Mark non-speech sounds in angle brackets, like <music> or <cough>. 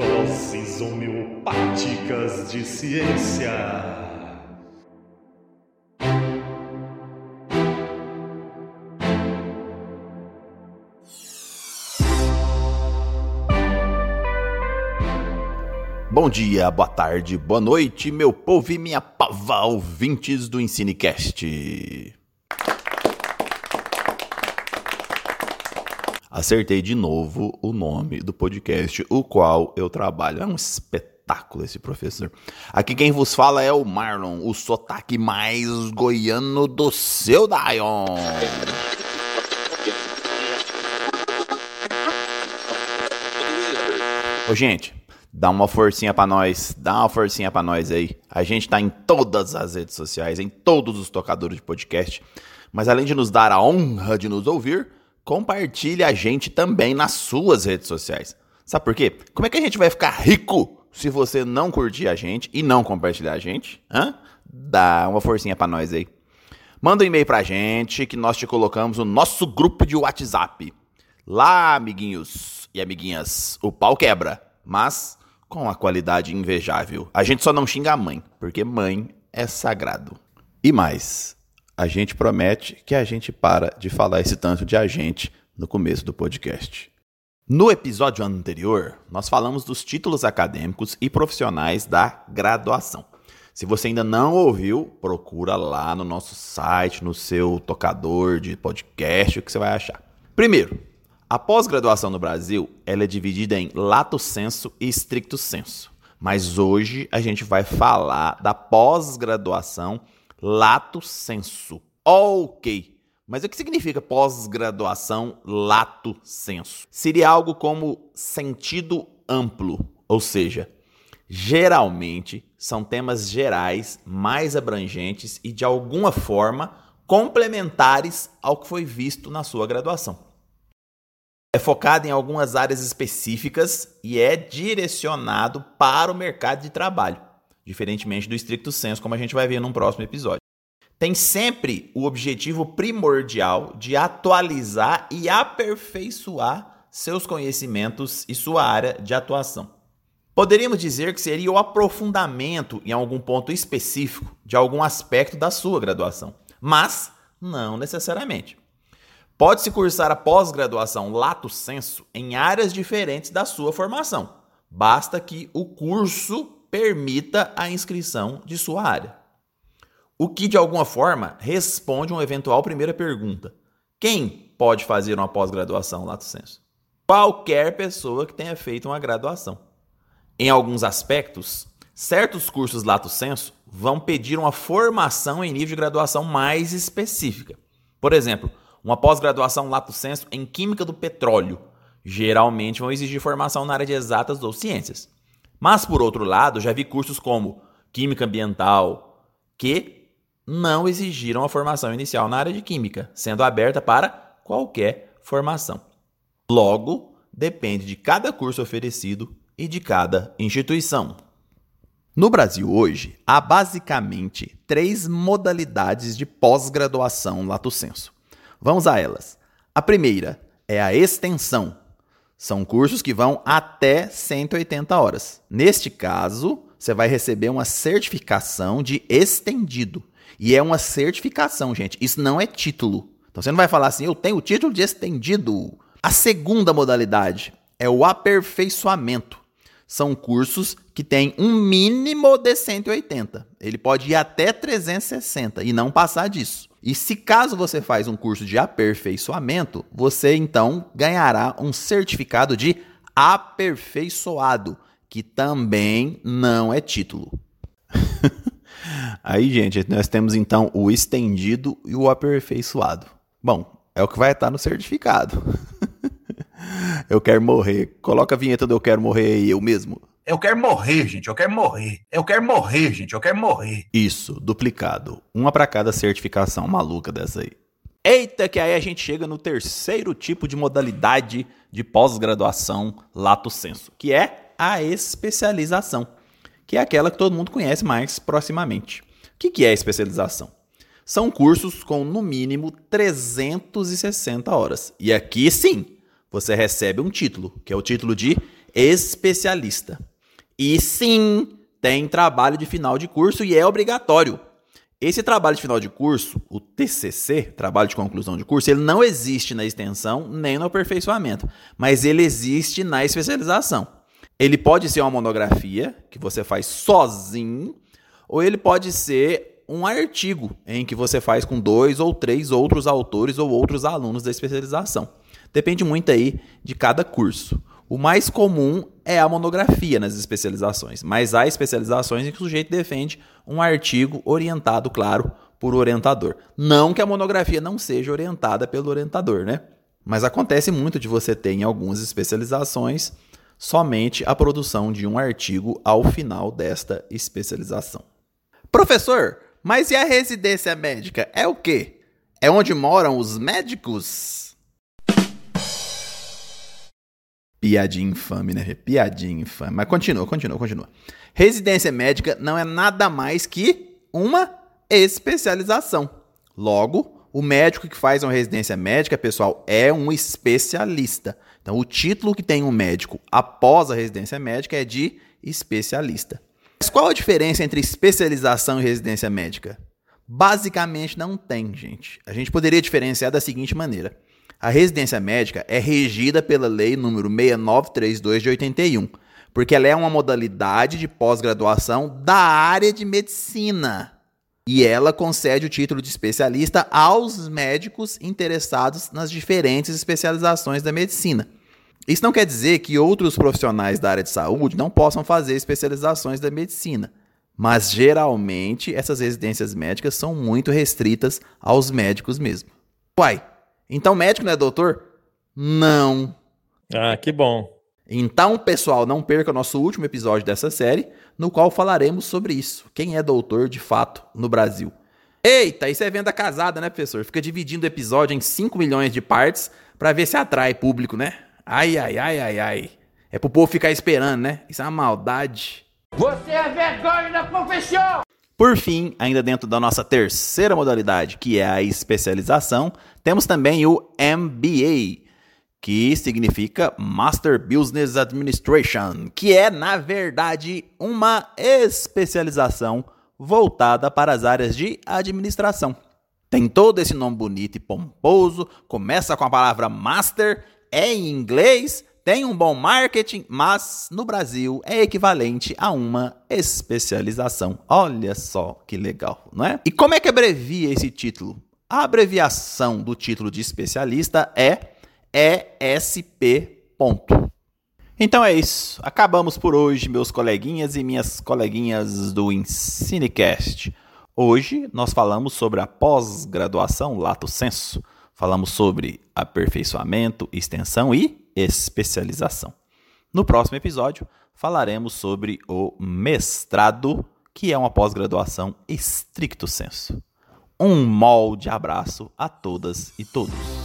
Doses homeopáticas de ciência. Bom dia, boa tarde, boa noite, meu povo e minha pava ouvintes do Ensinecast. Acertei de novo o nome do podcast, o qual eu trabalho. É um espetáculo esse professor. Aqui quem vos fala é o Marlon, o sotaque mais goiano do seu Dion. Ô, gente, dá uma forcinha para nós, dá uma forcinha para nós aí. A gente tá em todas as redes sociais, em todos os tocadores de podcast. Mas além de nos dar a honra de nos ouvir, compartilhe a gente também nas suas redes sociais. Sabe por quê? Como é que a gente vai ficar rico se você não curtir a gente e não compartilhar a gente? Hã? Dá uma forcinha para nós aí. Manda um e-mail pra gente que nós te colocamos no nosso grupo de WhatsApp. Lá, amiguinhos e amiguinhas, o pau quebra, mas com a qualidade invejável. A gente só não xinga a mãe, porque mãe é sagrado. E mais, a gente promete que a gente para de falar esse tanto de a gente no começo do podcast. No episódio anterior, nós falamos dos títulos acadêmicos e profissionais da graduação. Se você ainda não ouviu, procura lá no nosso site, no seu tocador de podcast, o que você vai achar. Primeiro, a pós-graduação no Brasil ela é dividida em lato senso e stricto senso. Mas hoje a gente vai falar da pós-graduação lato sensu. Ok. Mas o que significa pós-graduação lato sensu? Seria algo como sentido amplo, ou seja, geralmente são temas gerais, mais abrangentes e de alguma forma complementares ao que foi visto na sua graduação. É focado em algumas áreas específicas e é direcionado para o mercado de trabalho diferentemente do estricto senso, como a gente vai ver num próximo episódio. Tem sempre o objetivo primordial de atualizar e aperfeiçoar seus conhecimentos e sua área de atuação. Poderíamos dizer que seria o aprofundamento em algum ponto específico de algum aspecto da sua graduação, mas não necessariamente. Pode-se cursar a pós-graduação lato senso em áreas diferentes da sua formação. Basta que o curso permita a inscrição de sua área. O que, de alguma forma, responde uma eventual primeira pergunta: quem pode fazer uma pós-graduação lato sensu? Qualquer pessoa que tenha feito uma graduação. Em alguns aspectos, certos cursos lato sensu vão pedir uma formação em nível de graduação mais específica. Por exemplo, uma pós-graduação lato sensu em Química do Petróleo geralmente vão exigir formação na área de exatas ou ciências. Mas, por outro lado, já vi cursos como Química Ambiental, que não exigiram a formação inicial na área de Química, sendo aberta para qualquer formação. Logo, depende de cada curso oferecido e de cada instituição. No Brasil hoje, há basicamente três modalidades de pós-graduação lato sensu. Vamos a elas. A primeira é a extensão, são cursos que vão até 180 horas. Neste caso, você vai receber uma certificação de estendido. E é uma certificação, gente. Isso não é título. Então você não vai falar assim, eu tenho o título de estendido. A segunda modalidade é o aperfeiçoamento. São cursos que têm um mínimo de 180. Ele pode ir até 360 e não passar disso. E se caso você faz um curso de aperfeiçoamento, você então ganhará um certificado de aperfeiçoado, que também não é título. <laughs> Aí, gente, nós temos então o estendido e o aperfeiçoado. Bom, é o que vai estar no certificado. Eu quero morrer. Coloca a vinheta do Eu Quero Morrer aí, eu mesmo. Eu quero morrer, gente. Eu quero morrer. Eu quero morrer, gente. Eu quero morrer. Isso, duplicado. Uma para cada certificação maluca dessa aí. Eita, que aí a gente chega no terceiro tipo de modalidade de pós-graduação lato senso, que é a especialização, que é aquela que todo mundo conhece mais proximamente. O que é a especialização? São cursos com no mínimo 360 horas. E aqui sim, você recebe um título, que é o título de especialista. E sim, tem trabalho de final de curso e é obrigatório. Esse trabalho de final de curso, o TCC, trabalho de conclusão de curso, ele não existe na extensão nem no aperfeiçoamento, mas ele existe na especialização. Ele pode ser uma monografia que você faz sozinho, ou ele pode ser um artigo em que você faz com dois ou três outros autores ou outros alunos da especialização. Depende muito aí de cada curso. O mais comum é a monografia nas especializações, mas há especializações em que o sujeito defende um artigo orientado, claro, por orientador. Não que a monografia não seja orientada pelo orientador, né? Mas acontece muito de você ter em algumas especializações somente a produção de um artigo ao final desta especialização. Professor, mas e a residência médica? É o quê? É onde moram os médicos? Piadinha infame, né? Piadinha infame. Mas continua, continua, continua. Residência médica não é nada mais que uma especialização. Logo, o médico que faz uma residência médica, pessoal, é um especialista. Então, o título que tem um médico após a residência médica é de especialista. Mas qual a diferença entre especialização e residência médica? Basicamente não tem, gente. A gente poderia diferenciar da seguinte maneira. A residência médica é regida pela Lei número 6932 de 81, porque ela é uma modalidade de pós-graduação da área de medicina. E ela concede o título de especialista aos médicos interessados nas diferentes especializações da medicina. Isso não quer dizer que outros profissionais da área de saúde não possam fazer especializações da medicina, mas geralmente essas residências médicas são muito restritas aos médicos mesmo. Uai, então, médico não é doutor? Não. Ah, que bom. Então, pessoal, não perca o nosso último episódio dessa série, no qual falaremos sobre isso. Quem é doutor de fato no Brasil? Eita, isso é venda casada, né, professor? Fica dividindo o episódio em 5 milhões de partes para ver se atrai público, né? Ai, ai, ai, ai, ai. É pro povo ficar esperando, né? Isso é uma maldade. Você é vergonha da profissão! Por fim, ainda dentro da nossa terceira modalidade, que é a especialização, temos também o MBA, que significa Master Business Administration, que é, na verdade, uma especialização voltada para as áreas de administração. Tem todo esse nome bonito e pomposo, começa com a palavra master, é em inglês tem um bom marketing, mas no Brasil é equivalente a uma especialização. Olha só que legal, não é? E como é que abrevia esse título? A abreviação do título de especialista é ESP. Então é isso. Acabamos por hoje, meus coleguinhas e minhas coleguinhas do Ensinecast. Hoje nós falamos sobre a pós-graduação Lato Senso. Falamos sobre aperfeiçoamento, extensão e especialização. No próximo episódio, falaremos sobre o mestrado, que é uma pós-graduação estricto senso. Um molde abraço a todas e todos.